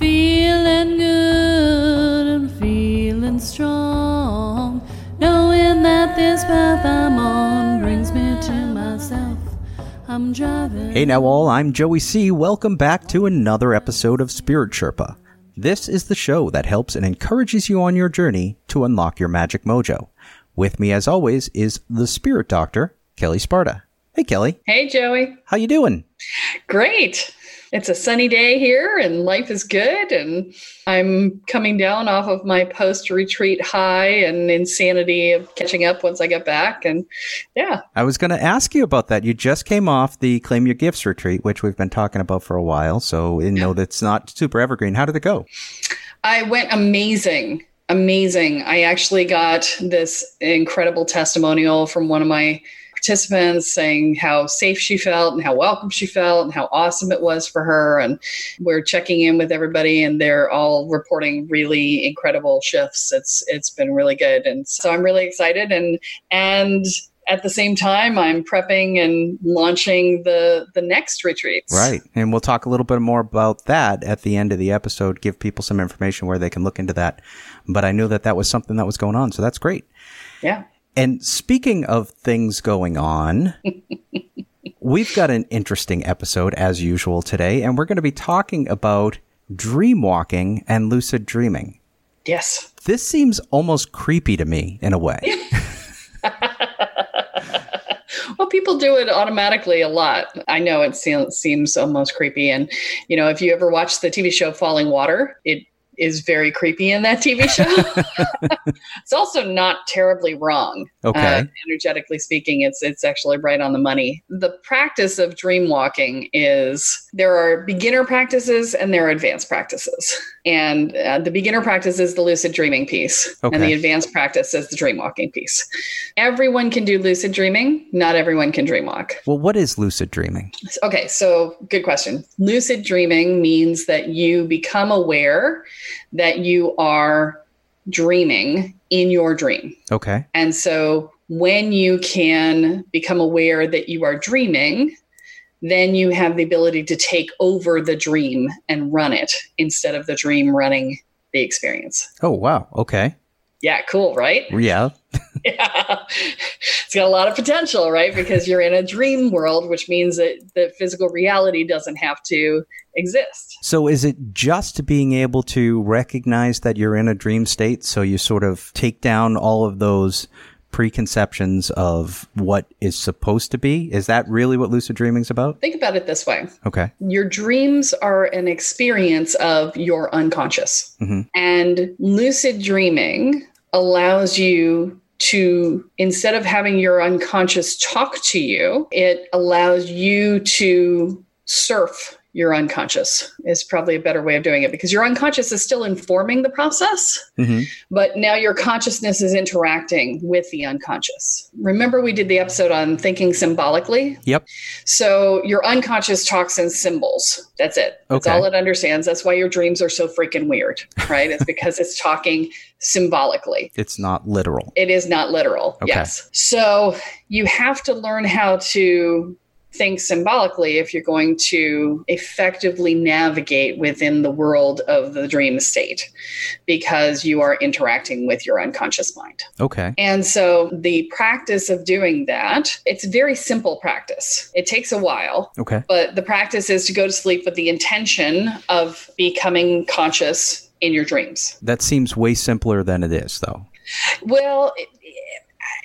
feeling good and feeling strong, knowing that this path I'm on brings me to myself. I'm driving. Hey now, all, I'm Joey C. Welcome back to another episode of Spirit Sherpa. This is the show that helps and encourages you on your journey to unlock your magic mojo. With me, as always, is the Spirit Doctor, Kelle Sparta. Hey, Kelle. Hey, Joey. How you doing? Great. It's a sunny day here and life is good. And I'm coming down off of my post retreat high and insanity of catching up once I get back. And yeah. I was going to ask you about that. You just came off the Claim Your Gifts retreat, which we've been talking about for a while. So, you know, that's not super evergreen. How did it go? I went amazing amazing. I actually got this incredible testimonial from one of my participants saying how safe she felt and how welcome she felt and how awesome it was for her. And we're checking in with everybody and they're all reporting really incredible shifts. It's it's been really good. And so I'm really excited and and at the same time I'm prepping and launching the the next retreats. Right. And we'll talk a little bit more about that at the end of the episode, give people some information where they can look into that. But I knew that that was something that was going on, so that's great. Yeah. And speaking of things going on, we've got an interesting episode as usual today, and we're going to be talking about dream walking and lucid dreaming. Yes. This seems almost creepy to me in a way. well, people do it automatically a lot. I know it seems almost creepy. And, you know, if you ever watch the TV show Falling Water, it is very creepy in that TV show. it's also not terribly wrong. Okay. Uh, energetically speaking, it's it's actually right on the money. The practice of dream walking is there are beginner practices and there are advanced practices. And uh, the beginner practice is the lucid dreaming piece, Okay. and the advanced practice is the dream walking piece. Everyone can do lucid dreaming. Not everyone can dream walk. Well, what is lucid dreaming? Okay, so good question. Lucid dreaming means that you become aware that you are dreaming in your dream. Okay. And so when you can become aware that you are dreaming, then you have the ability to take over the dream and run it instead of the dream running the experience. Oh, wow. Okay. Yeah, cool, right? Yeah. yeah. It's got a lot of potential, right? Because you're in a dream world, which means that the physical reality doesn't have to exist. So is it just being able to recognize that you're in a dream state so you sort of take down all of those preconceptions of what is supposed to be? Is that really what lucid dreaming is about? Think about it this way Okay. your dreams are an experience of your unconscious. Mhm. And lucid dreaming allows you to, instead of having your unconscious talk to you, it allows you to surf your unconscious is probably a better way of doing it because your unconscious is still informing the process hmm but now your consciousness is interacting with the unconscious remember we did the episode on thinking symbolically Yep. so your unconscious talks in symbols that's it that's Okay. all it understands that's why your dreams are so freaking weird right it's because it's talking symbolically It's not literal. it is not literal. Okay. Yes. So you have to learn how to think symbolically if you're going to effectively navigate within the world of the dream state because you are interacting with your unconscious mind. Okay. And so the practice of doing that, it's a very simple practice. It takes a while, Okay. but the practice is to go to sleep with the intention of becoming conscious in your dreams. That seems way simpler than it is, though. Well, it,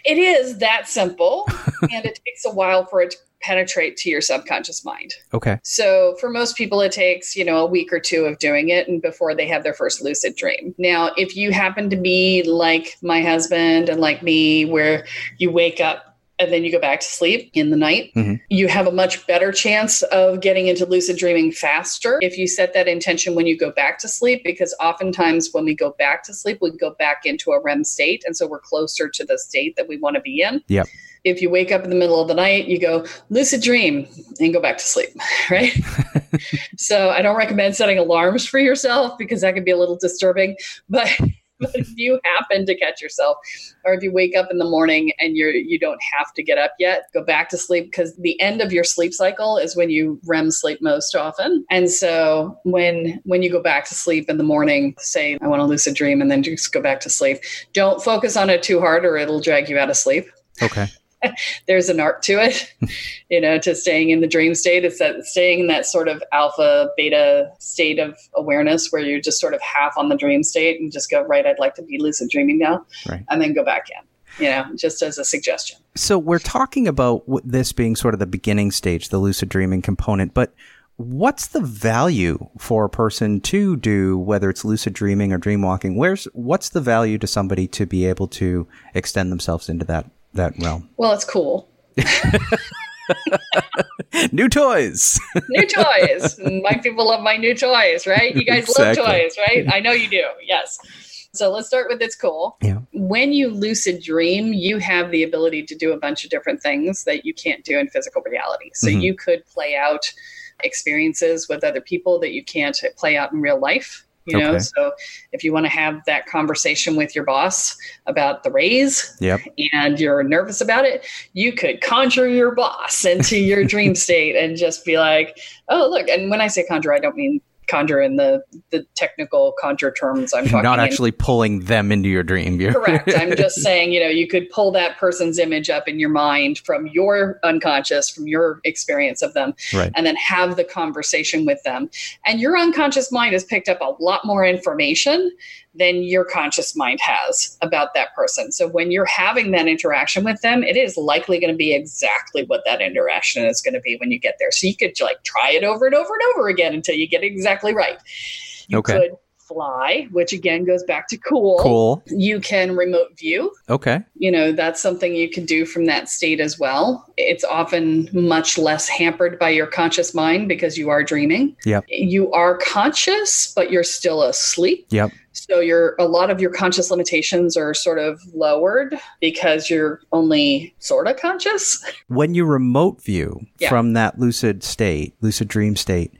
it is that simple, and it takes a while for it to penetrate to your subconscious mind. Okay. So, for most people, it takes, you know, a week or two of doing it and before they have their first lucid dream. Now, if you happen to be like my husband and like me, where you wake up and then you go back to sleep in the night, Mhm. you have a much better chance of getting into lucid dreaming faster if you set that intention when you go back to sleep, because oftentimes when we go back to sleep, we go back into a REM state. And so we're closer to the state that we want to be in. Yep. If you wake up in the middle of the night, you go lucid dream and go back to sleep, right? so I don't recommend setting alarms for yourself because that can be a little disturbing. But but if you happen to catch yourself, or if you wake up in the morning and you're you don't have to get up yet, go back to sleep because the end of your sleep cycle is when you REM sleep most often. And so when when you go back to sleep in the morning, say I want to lucid dream and then just go back to sleep. Don't focus on it too hard or it'll drag you out of sleep Okay. there's an art to it, you know, to staying in the dream state. It's that staying in that sort of alpha beta state of awareness where you're just sort of half on the dream state and just go, right, I'd like to be lucid dreaming now. Right. And then go back in, you know, just as a suggestion. So we're talking about this being sort of the beginning stage, the lucid dreaming component, but what's the value for a person to do whether it's lucid dreaming or dream walking? Where's what's the value to somebody to be able to extend themselves into that that realm? Well, it's cool. New toys. New toys. my people love my new toys, right? You guys Exactly. love toys, right? I know you do. Yes. So let's start with it's cool. Yeah. When you lucid dream, you have the ability to do a bunch of different things that you can't do in physical reality. So Mhm. you could play out experiences with other people that you can't play out in real life. You know, so if you want to have that conversation with your boss about the raise, Yep. and you're nervous about it, you could conjure your boss into your dream state and just be like, oh, look. And when I say conjure, I don't mean conjure in the, the technical conjure terms. I'm talking Not in- actually pulling them into your dream. You're- Correct. I'm just saying, you know, you could pull that person's image up in your mind from your unconscious, from your experience of them, right. and then have the conversation with them. And your unconscious mind has picked up a lot more information than your conscious mind has about that person. So when you're having that interaction with them, it is likely going to be exactly what that interaction is going to be when you get there. So you could like try it over and over and over again until you get it exactly right. You Okay. could fly, which again goes back to cool. Cool. You can remote view Okay. you know that's something you can do from that state as well it's often much less hampered by your conscious mind because you are dreaming Yep. you are conscious but you're still asleep Yep. so your a lot of your conscious limitations are sort of lowered because you're only sort of conscious When you remote view Yeah. from that lucid state, lucid dream state,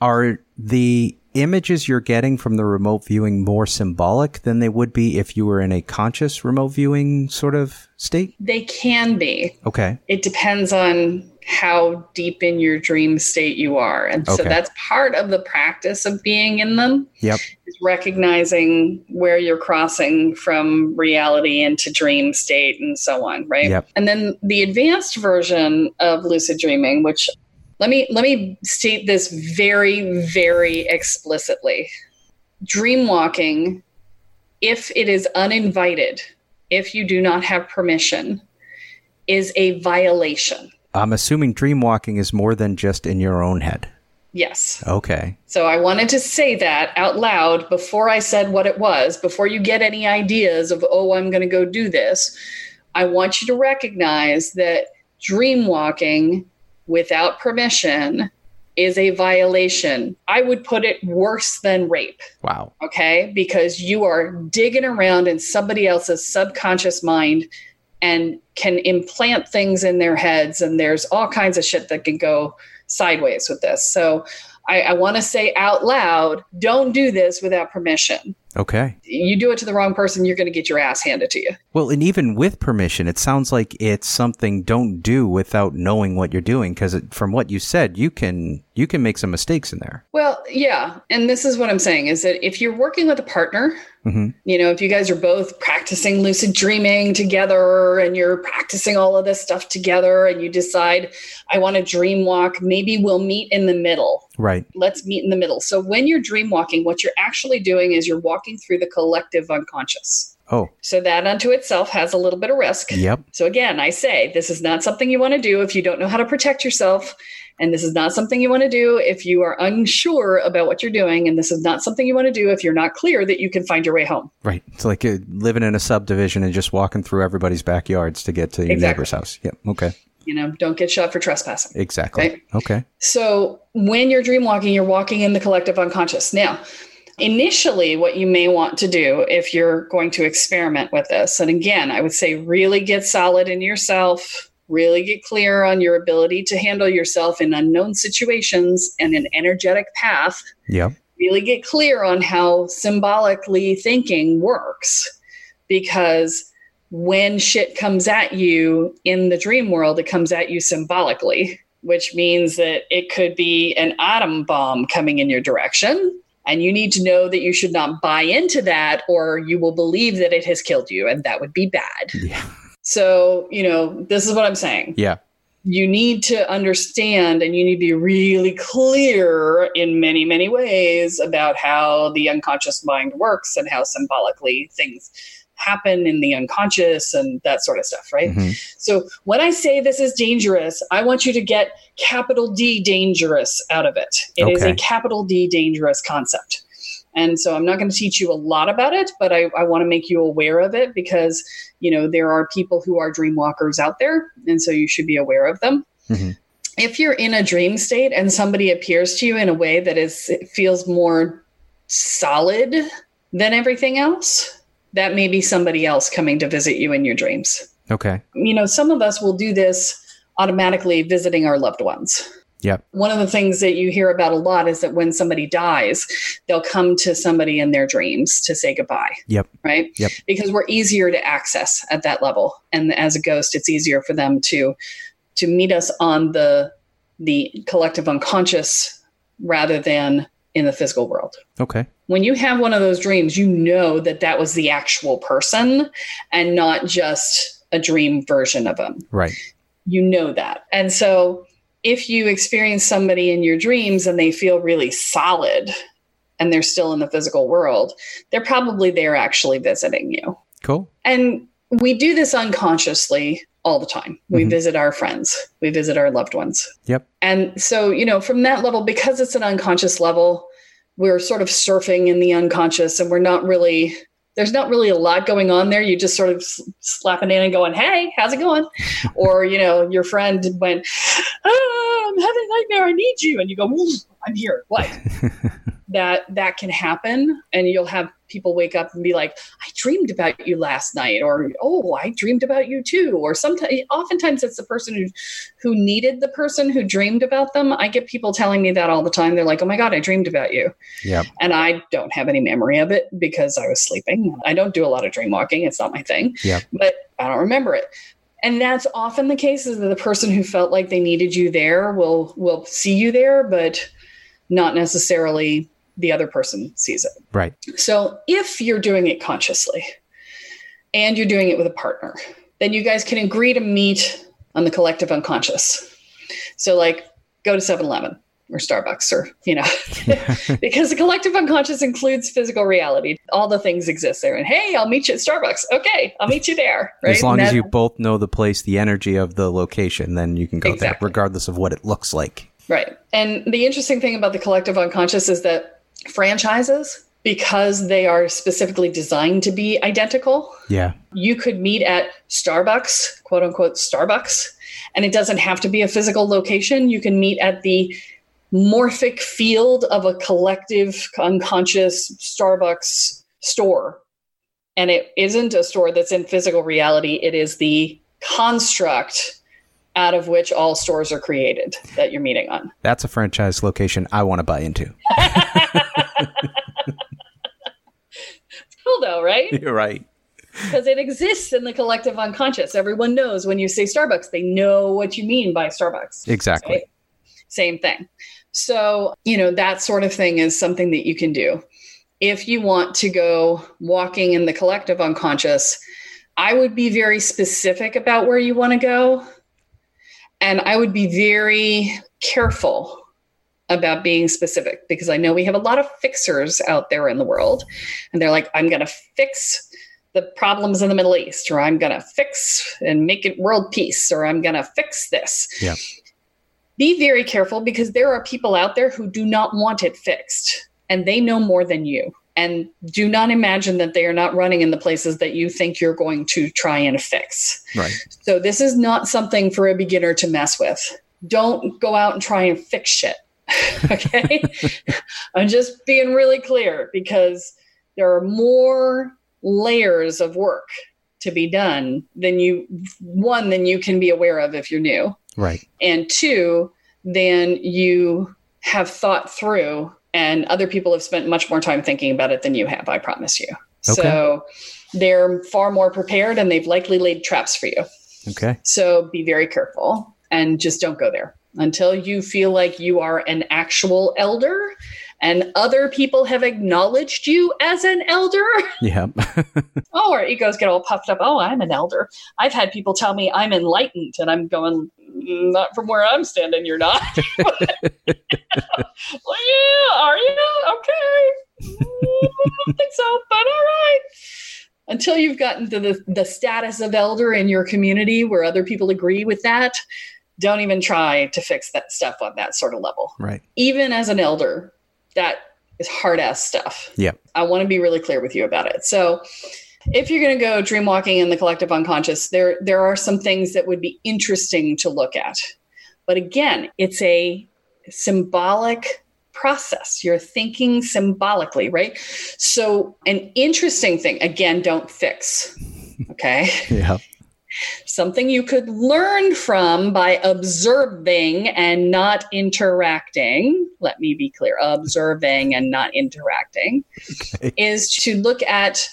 are the images you're getting from the remote viewing more symbolic than they would be if you were in a conscious remote viewing sort of state? they can be Okay. it depends on how deep in your dream state you are and so that's part of the practice of being in them Yep. is recognizing where you're crossing from reality into dream state and so on right Yep. and then the advanced version of lucid dreaming which let me let me state this very very explicitly dream walking if it is uninvited if you do not have permission is a violation I'm assuming dream walking is more than just in your own head. yes Okay. So I wanted to say that out loud before I said what it was, before you get any ideas of, oh, I'm going to go do this. I want you to recognize that dream walking without permission is a violation. I would put it worse than rape. Wow. Okay. Because you are digging around in somebody else's subconscious mind and can implant things in their heads. And there's all kinds of shit that can go sideways with this. So I, I want to say out loud don't do this without permission. Okay. You do it to the wrong person, you're going to get your ass handed to you. Well, and even with permission, it sounds like it's something don't do without knowing what you're doing. Because from what you said, you can you can make some mistakes in there. Well, yeah, and this is what I'm saying is that if you're working with a partner, hmm you know, if you guys are both practicing lucid dreaming together and you're practicing all of this stuff together, and you decide I want to dream walk, maybe we'll meet in the middle. Right. Let's meet in the middle. So when you're dream walking, what you're actually doing is you're walking through the collective unconscious. Oh. So that unto itself has a little bit of risk. Yep. So again, I say this is not something you want to do if you don't know how to protect yourself. And this is not something you want to do if you are unsure about what you're doing. And this is not something you want to do if you're not clear that you can find your way home. Right. It's like uh, living in a subdivision and just walking through everybody's backyards to get to your Exactly. neighbor's house. Yep. Okay. You know, don't get shot for trespassing. Exactly. Okay. Okay. So when you're dream walking, you're walking in the collective unconscious. Now, initially, what you may want to do if you're going to experiment with this, and again, I would say really get solid in yourself, really get clear on your ability to handle yourself in unknown situations and an energetic path. Yeah. Really get clear on how symbolically thinking works because when shit comes at you in the dream world, it comes at you symbolically, which means that it could be an atom bomb coming in your direction. And you need to know that you should not buy into that, or you will believe that it has killed you, and that would be bad. Yeah. So, you know, this is what I'm saying Yeah. you need to understand and you need to be really clear in many, many ways about how the unconscious mind works and how symbolically things happen in the unconscious and that sort of stuff, right? Mhm. So when I say this is dangerous, I want you to get capital D dangerous out of it. It is Okay. a capital D dangerous concept. And so I'm not going to teach you a lot about it, but I, I want to make you aware of it because, you know, there are people who are dream walkers out there. And so you should be aware of them. Mhm. If you're in a dream state and somebody appears to you in a way that is it feels more solid than everything else, that may be somebody else coming to visit you in your dreams. Okay. You know, some of us will do this automatically visiting our loved ones. Yep. One of the things that you hear about a lot is that when somebody dies, they'll come to somebody in their dreams to say goodbye. Yep. Right? Yep. Because we're easier to access at that level. And as a ghost, it's easier for them to to meet us on the the collective unconscious rather than in the physical world Okay. when you have one of those dreams, you know that that was the actual person and not just a dream version of them. Right. You know that. And so if you experience somebody in your dreams and they feel really solid and they're still in the physical world, they're probably there actually visiting you. Cool. And we do this unconsciously all the time. We Mhm. visit our friends, we visit our loved ones. Yep. And so, you know, from that level, because it's an unconscious level, we're sort of surfing in the unconscious and we're not really, there's not really a lot going on there. You just sort of slapping in and going, hey, how's it going? or, you know, your friend went, oh, I'm having a nightmare. I need you. And you go, I'm here. What? that that can happen. And you'll have people wake up and be like i dreamed about you last night or oh i dreamed about you too. Or sometimes oftentimes it's the person who who needed the person who dreamed about them. I get people telling me that all the time. They're like oh my god i dreamed about you. Yep. and i don't have any memory of it because i was sleeping. I don't do a lot of dream walking. It's not my thing. Yep. but i don't remember it. And that's often the case is that the person who felt like they needed you there will will see you there but not necessarily the other person sees it Right. so if you're doing it consciously and you're doing it with a partner, then you guys can agree to meet on the collective unconscious. So like go to 7-Eleven or Starbucks or, you know, because the collective unconscious includes physical reality. All the things exist there. And hey, I'll meet you at Starbucks. Okay, I'll meet you there. Right. As long And as you both know the place, the energy of the location, then you can go there, regardless of what it looks like. Right. And the interesting thing about the collective unconscious is that franchises, because they are specifically designed to be identical, Yeah. you could meet at Starbucks, quote unquote Starbucks, and it doesn't have to be a physical location. You can meet at the morphic field of a collective unconscious Starbucks store. And it isn't a store that's in physical reality, it is the construct out of which all stores are created that you're meeting on. That's a franchise location I want to buy into. cool though, right? You're right. Because it exists in the collective unconscious. Everyone knows when you say Starbucks, they know what you mean by Starbucks. Exactly. Right? Same thing. So, you know, that sort of thing is something that you can do. If you want to go walking in the collective unconscious, I would be very specific about where you want to go. And I would be very careful about being specific because I know we have a lot of fixers out there in the world. And they're like, I'm going to fix the problems in the Middle East, or I'm going to fix and make it world peace, or I'm going to fix this. Yeah. Be very careful because there are people out there who do not want it fixed and they know more than you. And do not imagine that they are not running in the places that you think you're going to try and fix. Right. So, this is not something for a beginner to mess with. Don't go out and try and fix shit. okay. I'm just being really clear because there are more layers of work to be done than you, one, than you can be aware of if you're new. Right. And two, than you have thought through and other people have spent much more time thinking about it than you have, I promise you. Okay. So they're far more prepared and they've likely laid traps for you. Okay. So be very careful and just don't go there until you feel like you are an actual elder and other people have acknowledged you as an elder. Yeah. oh, our egos get all puffed up. Oh, I'm an elder. I've had people tell me I'm enlightened, and I'm going, "Mm, not from where I'm standing, you're not. well, yeah, are you? Okay. Mm, I don't think so, but all right. Until you've gotten to the, the status of elder in your community where other people agree with that, don't even try to fix that stuff on that sort of level. right. Even as an elder, that is hard ass stuff. Yeah. I want to be really clear with you about it. So, if you're going to go dream walking in the collective unconscious, there there are some things that would be interesting to look at. But again, it's a symbolic process. You're thinking symbolically, right? So, an interesting thing, again, don't fix. Okay? Yeah. Something you could learn from by observing and not interacting. Let me be clear observing and not interacting Okay. is to look at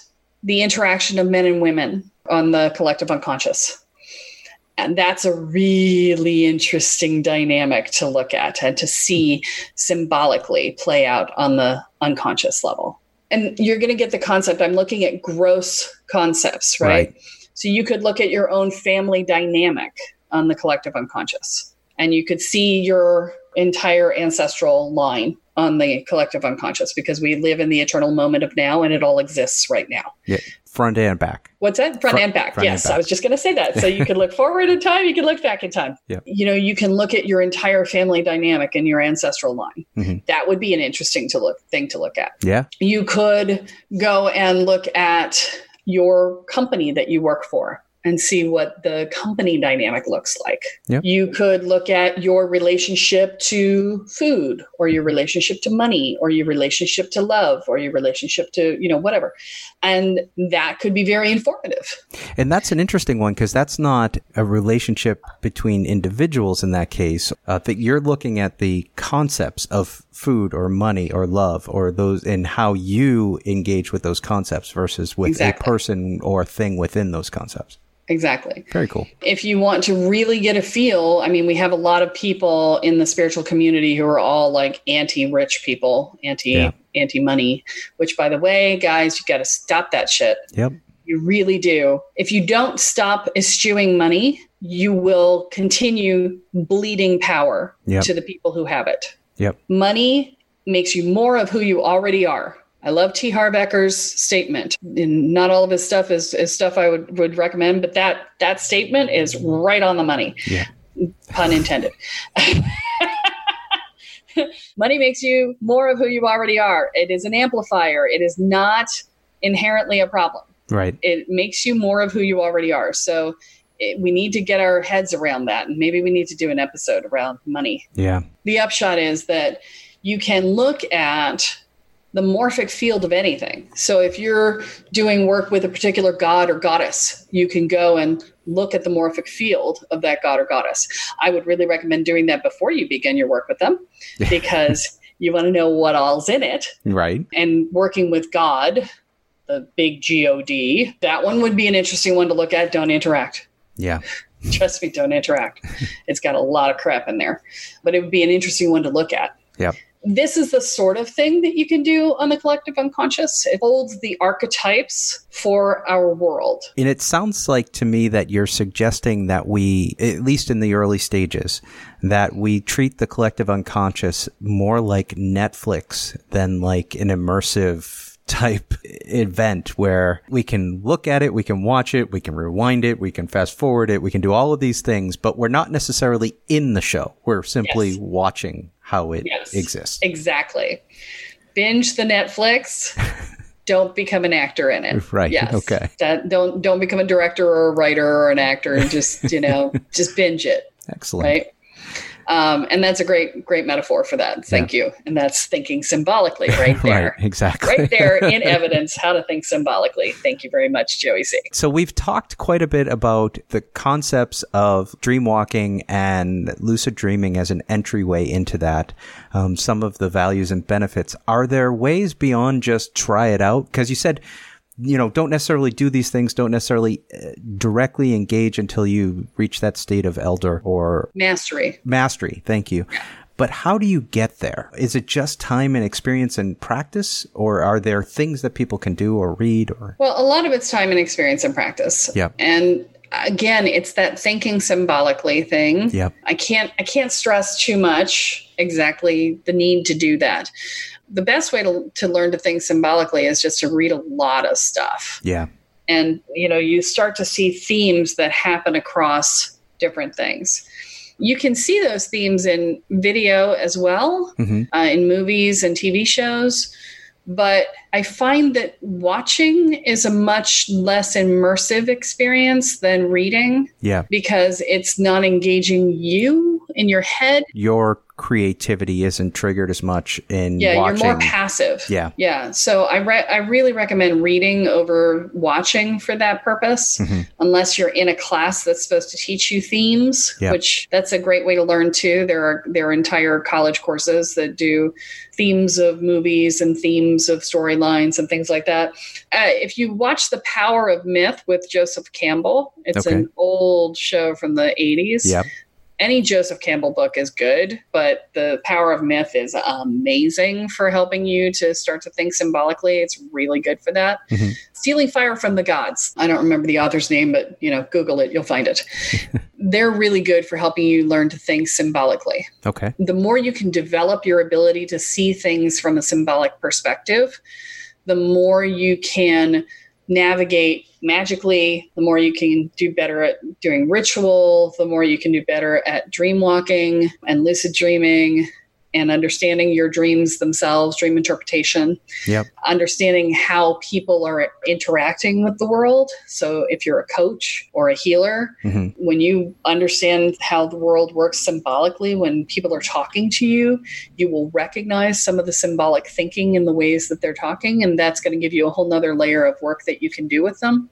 the interaction of men and women on the collective unconscious. And that's a really interesting dynamic to look at and to see symbolically play out on the unconscious level. And you're going to get the concept. I'm looking at gross concepts, right? Right. So you could look at your own family dynamic on the collective unconscious, and you could see your entire ancestral line on the collective unconscious because we live in the eternal moment of now and it all exists right now. Yeah. Front and back. What's that? Front, Front- and back. front and yes, back. I was just going to say that. So you could look forward in time, you can look back in time. Yeah. You know, you can look at your entire family dynamic and your ancestral line. Mhm. That would be an interesting to look thing to look at. Yeah. You could go and look at your company that you work for and see what the company dynamic looks like. Yep. You could look at your relationship to food or your relationship to money or your relationship to love or your relationship to, you know, whatever. And that could be very informative. And that's an interesting one because that's not a relationship between individuals in that case. Uh, that you're looking at the concepts of food or money or love or those and how you engage with those concepts versus with Exactly. a person or thing within those concepts. Exactly. Very cool. if you want to really get a feel, I mean, we have a lot of people in the spiritual community who are all like anti-rich people, anti Yeah. anti-money. Which, by the way, guys, you got to stop that shit. Yep. You really do. If you don't stop eschewing money, you will continue bleeding power Yep. to the people who have it. Yep. Money makes you more of who you already are. I love T. Harv Eker's statement. And not all of his stuff is, is stuff I would, would recommend, but that that statement is right on the money. Yeah. Pun intended. Money makes you more of who you already are. It is an amplifier. It is not inherently a problem Right. it makes you more of who you already are. So it, we need to get our heads around that. And maybe we need to do an episode around money. Yeah. The upshot is that you can look at the morphic field of anything. So if you're doing work with a particular god or goddess, you can go and look at the morphic field of that god or goddess. I would really recommend doing that before you begin your work with them because you want to know what all's in it. Right. And working with God, the big God, that one would be an interesting one to look at. Don't interact. Yeah. Trust me, don't interact. it's got a lot of crap in there, but it would be an interesting one to look at. Yep this is the sort of thing that you can do on the collective unconscious. It holds the archetypes for our world. And it sounds like to me that you're suggesting that we, at least in the early stages, that we treat the collective unconscious more like Netflix than like an immersive type event where we can look at it, we can watch it, we can rewind it, we can fast forward it, we can do all of these things, but we're not necessarily in the show. We're simply yes. watching how it yes, exists. Exactly. Binge the Netflix. don't become an actor in it. Right. Yes. Okay. That, don't don't become a director or a writer or an actor and just, you know, just binge it. Excellent. Right. Um, and that's a great, great metaphor for that. Thank yeah. you. And that's thinking symbolically right there. right, exactly. right there in evidence how to think symbolically. Thank you very much, Joey C. So we've talked quite a bit about the concepts of dream walking and lucid dreaming as an entryway into that. Um, some of the values and benefits. Are there ways beyond just try it out? Because you said you know, don't necessarily do these things, don't necessarily uh, directly engage until you reach that state of elder or mastery. Mastery. Thank you. But how do you get there? Is it just time and experience and practice, or are there things that people can do or read? Or well, a lot of it's time and experience and practice. Yeah, and again, it's that thinking symbolically thing. Yeah, I can't I can't stress too much exactly the need to do that the best way to, to learn to think symbolically is just to read a lot of stuff. Yeah. And, you know, you start to see themes that happen across different things. You can see those themes in video as well, mm-hmm. uh, in movies and TV shows. But I find that watching is a much less immersive experience than reading. Yeah. Because it's not engaging you in your head. Your creativity isn't triggered as much in yeah watching. you're more passive yeah yeah so i re- i really recommend reading over watching for that purpose mm-hmm. unless you're in a class that's supposed to teach you themes yeah. which that's a great way to learn too there are there are entire college courses that do themes of movies and themes of storylines and things like that uh, if you watch the power of myth with joseph campbell it's okay. an old show from the 80s yeah any Joseph Campbell book is good, but The Power of Myth is amazing for helping you to start to think symbolically. It's really good for that. Mm-hmm. Stealing Fire from the Gods. I don't remember the author's name, but you know, Google it, you'll find it. They're really good for helping you learn to think symbolically. Okay. The more you can develop your ability to see things from a symbolic perspective, the more you can navigate magically, the more you can do better at doing ritual, the more you can do better at dream walking and lucid dreaming and understanding your dreams themselves, dream interpretation, yep. understanding how people are interacting with the world. So, if you're a coach or a healer, mm-hmm. when you understand how the world works symbolically, when people are talking to you, you will recognize some of the symbolic thinking in the ways that they're talking, and that's going to give you a whole nother layer of work that you can do with them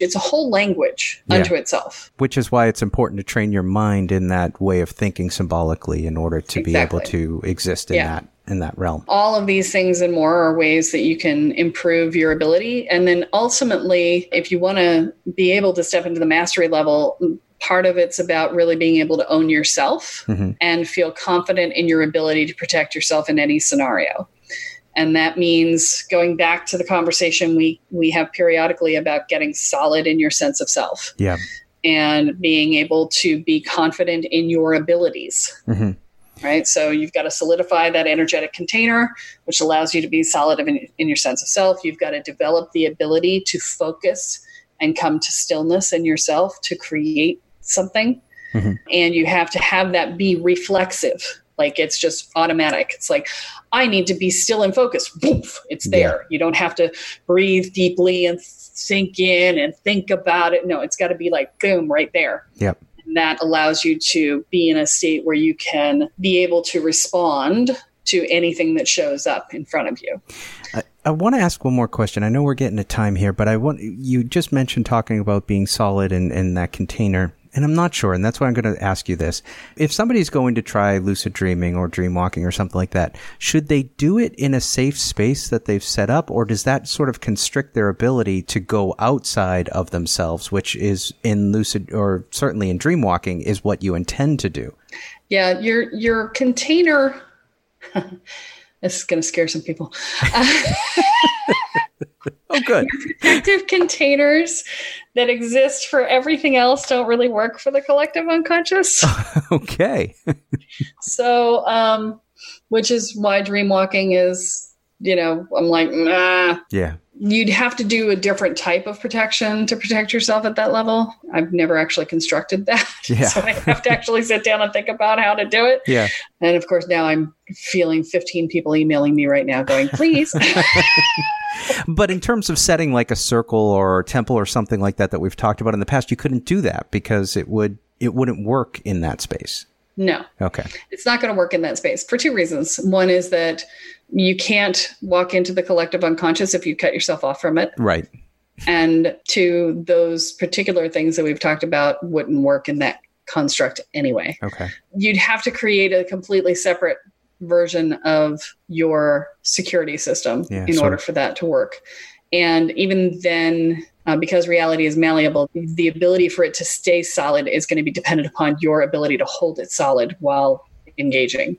it's a whole language yeah. unto itself. Which is why it's important to train your mind in that way of thinking symbolically in order to exactly. be able to exist in yeah. that in that realm. All of these things and more are ways that you can improve your ability. And then ultimately, if you want to be able to step into the mastery level, part of it's about really being able to own yourself mm-hmm. and feel confident in your ability to protect yourself in any scenario and that means going back to the conversation we we have periodically about getting solid in your sense of self. Yeah. And being able to be confident in your abilities. Mm-hmm. right? So you've got to solidify that energetic container which allows you to be solid in, in your sense of self. You've got to develop the ability to focus and come to stillness in yourself to create something. Mm-hmm. and you have to have that be reflexive Like it's just automatic. It's like, I need to be still and focused. Boof, it's there. You don't have to breathe deeply and sink in and think about it. No, it's got to be like, boom, right there. Yep. And that allows you to be in a state where you can be able to respond to anything that shows up in front of you. I, I want to ask one more question. I know we're getting to time here, but I want you just mentioned talking about being solid in, in that container. And I'm not sure, and that's why I'm going to ask you this. If somebody's going to try lucid dreaming or dream walking or something like that, should they do it in a safe space that they've set up, or does that sort of constrict their ability to go outside of themselves, which is in lucid or certainly in dream walking is what you intend to do? Yeah, your your container this is going to scare some people. oh, good. protective containers that exist for everything else don't really work for the collective unconscious. okay. so, um, which is why dream walking is, you know, I'm like, nah. Yeah. You'd have to do a different type of protection to protect yourself at that level. I've never actually constructed that. Yeah. so I have to actually sit down and think about how to do it. Yeah. And of course, now I'm feeling 15 people emailing me right now going, please. but in terms of setting like a circle or a temple or something like that that we've talked about in the past, you couldn't do that because it would it wouldn't work in that space. No. Okay. It's not going to work in that space for two reasons. One is that you can't walk into the collective unconscious if you cut yourself off from it. Right. And two, those particular things that we've talked about wouldn't work in that construct anyway. Okay. You'd have to create a completely separate version of your security system Yeah, in order for that to work. And even then, uh, because reality is malleable, the ability for it to stay solid is going to be dependent upon your ability to hold it solid while engaging.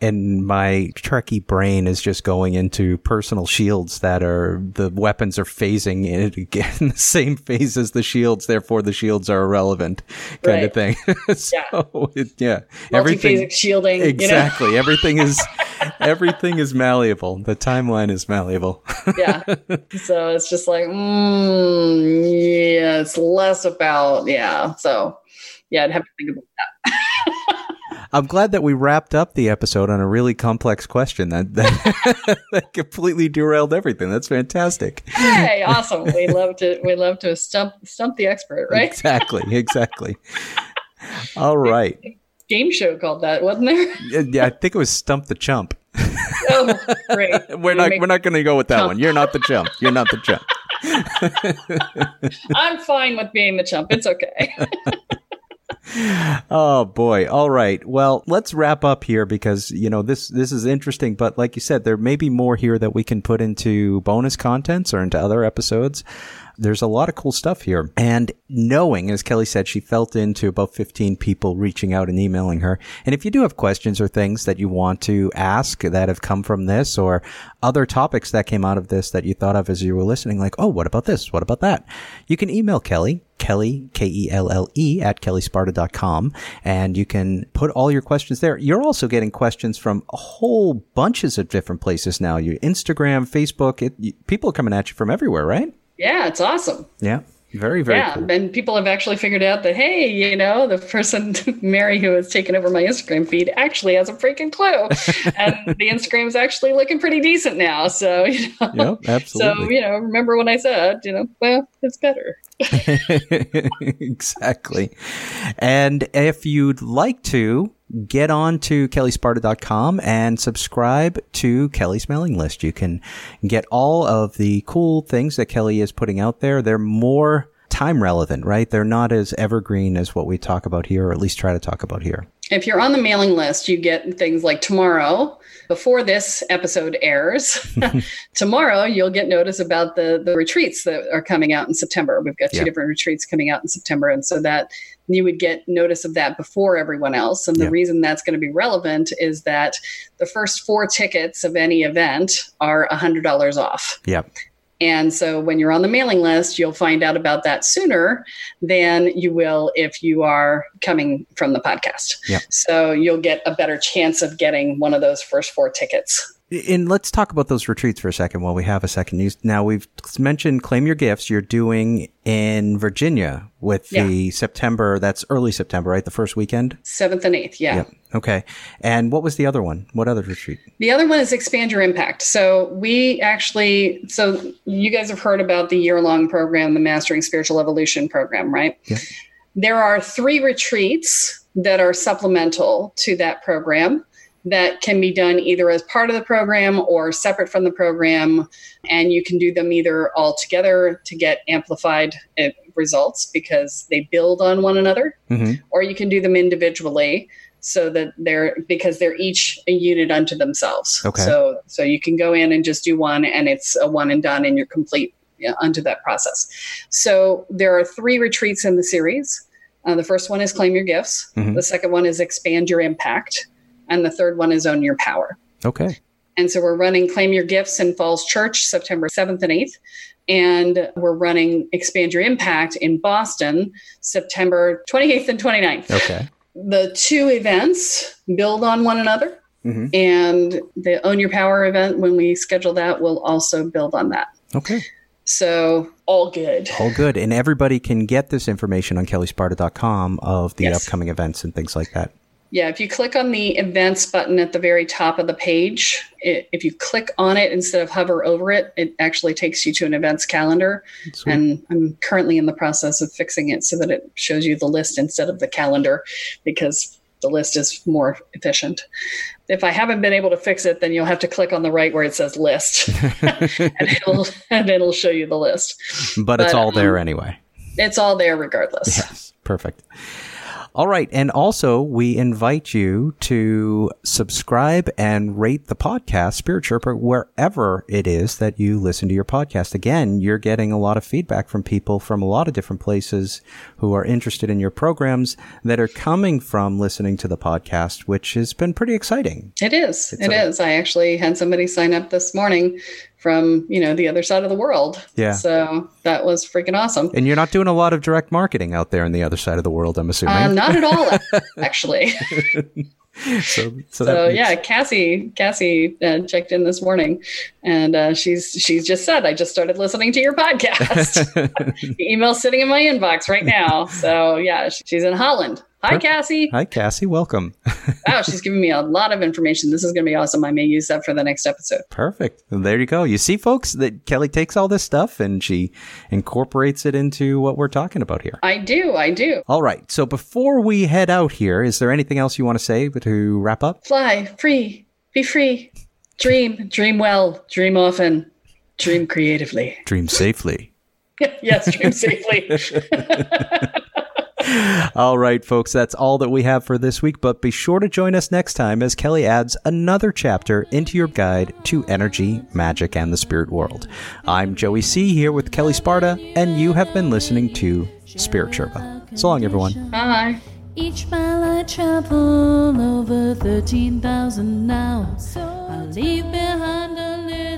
And my Trekkie brain is just going into personal shields that are the weapons are phasing in it again the same phase as the shields, therefore the shields are irrelevant, kind of thing. so it, yeah, Multiphasic shielding. Exactly. Everything is everything is malleable. The timeline is malleable. yeah. So it's just like, mm, yeah, it's less about, yeah. So yeah, I'd have to think about that. I'm glad that we wrapped up the episode on a really complex question that that, that completely derailed everything. That's fantastic. Hey, awesome. We love to we love to stump stump the expert, right? Exactly. Exactly. All right. Game show called that, wasn't there? Yeah, I think it was Stump the Chump. Oh, great. We're not we're not going to go with that Chump. one. You're not the chump. You're not the chump. I'm fine with being the chump. It's okay. Oh boy. All right. Well, let's wrap up here because, you know, this this is interesting, but like you said, there may be more here that we can put into bonus contents or into other episodes. There's a lot of cool stuff here. And knowing, as Kelle said, she felt into about 15 people reaching out and emailing her. And if you do have questions or things that you want to ask that have come from this or other topics that came out of this that you thought of as you were listening, like, oh, what about this? What about that? You can email Kelle, Kelle, K-E-L-L-E at kellesparta.com. And you can put all your questions there. You're also getting questions from a whole bunches of different places now. You Instagram, Facebook, it, you, people are coming at you from everywhere, right? Yeah, it's awesome. Yeah. Very, very yeah, cool. and people have actually figured out that hey, you know, the person Mary who has taken over my Instagram feed actually has a freaking clue, and the Instagram is actually looking pretty decent now. So you know, Yep, absolutely. so you know, remember when I said, you know, well, it's better. exactly. And if you'd like to, get on to kellesparta.com and subscribe to Kelle's mailing list. You can get all of the cool things that Kelle is putting out there. They're more time relevant, right? They're not as evergreen as what we talk about here, or at least try to talk about here. If you're on the mailing list, you get things like tomorrow, before this episode airs, tomorrow you'll get notice about the the retreats that are coming out in September. We've got two Yeah. different retreats coming out in September, and so that you would get notice of that before everyone else. And the Yeah. reason that's going to be relevant is that the first four tickets of any event are hundred dollars off. Yep. And so when you're on the mailing list, you'll find out about that sooner than you will if you are coming from the podcast. Yep. So you'll get a better chance of getting one of those first four tickets And let's talk about those retreats for a second while we have a second. You, now we've mentioned claim your gifts. You're doing in Virginia with Yeah. the September. That's early September, right? The first weekend. Seventh and eighth, yeah. Yep. Okay. And what was the other one? What other retreat? The other one is expand your impact. So we actually, so you guys have heard about the year-long program, the Mastering Spiritual Evolution program, right? Yeah. There are three retreats that are supplemental to that program that can be done either as part of the program or separate from the program. And you can do them either all together to get amplified uh, results because they build on one another hmm or you can do them individually so that they're because they're each a unit unto themselves Okay. so so you can go in and just do one and it's a one and done and you're complete yeah, unto that process so there are three retreats in the series uh, the first one is claim your gifts Mhm. the second one is expand your impact and the third one is own your power Okay. and so we're running Claim Your Gifts in Falls Church September 7th and 8th. And we're running Expand Your Impact in Boston September 28th and 29th. Okay. The two events build on one another. hmm And the Own Your Power event, when we schedule that, will also build on that. Okay. So, all good. All good. And everybody can get this information on kellesparta.com of the Yes. upcoming events and things like that. Yeah, if you click on the events button at the very top of the page, it, if you click on it instead of hover over it, it actually takes you to an events calendar. Sweet. And I'm currently in the process of fixing it so that it shows you the list instead of the calendar because the list is more efficient. If I haven't been able to fix it, then you'll have to click on the right where it says list and, it'll, and it'll show you the list. but it's but, all there um, anyway. It's all there regardless. Yes, perfect. All right. And also, we invite you to subscribe and rate the podcast, Spirit Sherpa, wherever it is that you listen to your podcast. Again, you're getting a lot of feedback from people from a lot of different places who are interested in your programs that are coming from listening to the podcast, which has been pretty exciting. It is. It's It a- is. I actually had somebody sign up this morning from, you know, the other side of the world. Yeah. So that was freaking awesome. And you're not doing a lot of direct marketing out there on the other side of the world, I'm assuming. Uh, not at all, actually. so, so, so makes- yeah, Cassie, Cassie uh, checked in this morning, and uh, she's she's just said, "I just started listening to your podcast." the email's sitting in my inbox right now. So yeah, she's in Holland. Hi, Cassie. Hi, Cassie. Welcome. Wow, she's giving me a lot of information. This is going to be awesome. I may use that for the next episode. Perfect. Well, there you go. You see, folks, that Kelle takes all this stuff and she incorporates it into what we're talking about here. I do. I do. All right. So before we head out here, is there anything else you want to say to wrap up? Fly free. Be free. Dream. Dream well. Dream often. Dream creatively. Dream safely. yes, dream safely. All right, folks, that's all that we have for this week, but be sure to join us next time as Kelle adds another chapter into your guide to energy, magic, and the spirit world. I'm Joey C. here with Kelle Sparta, and you have been listening to Spirit Sherpa. So long, everyone. Bye. Each mile I travel over 13,000 now. I leave behind a little fear.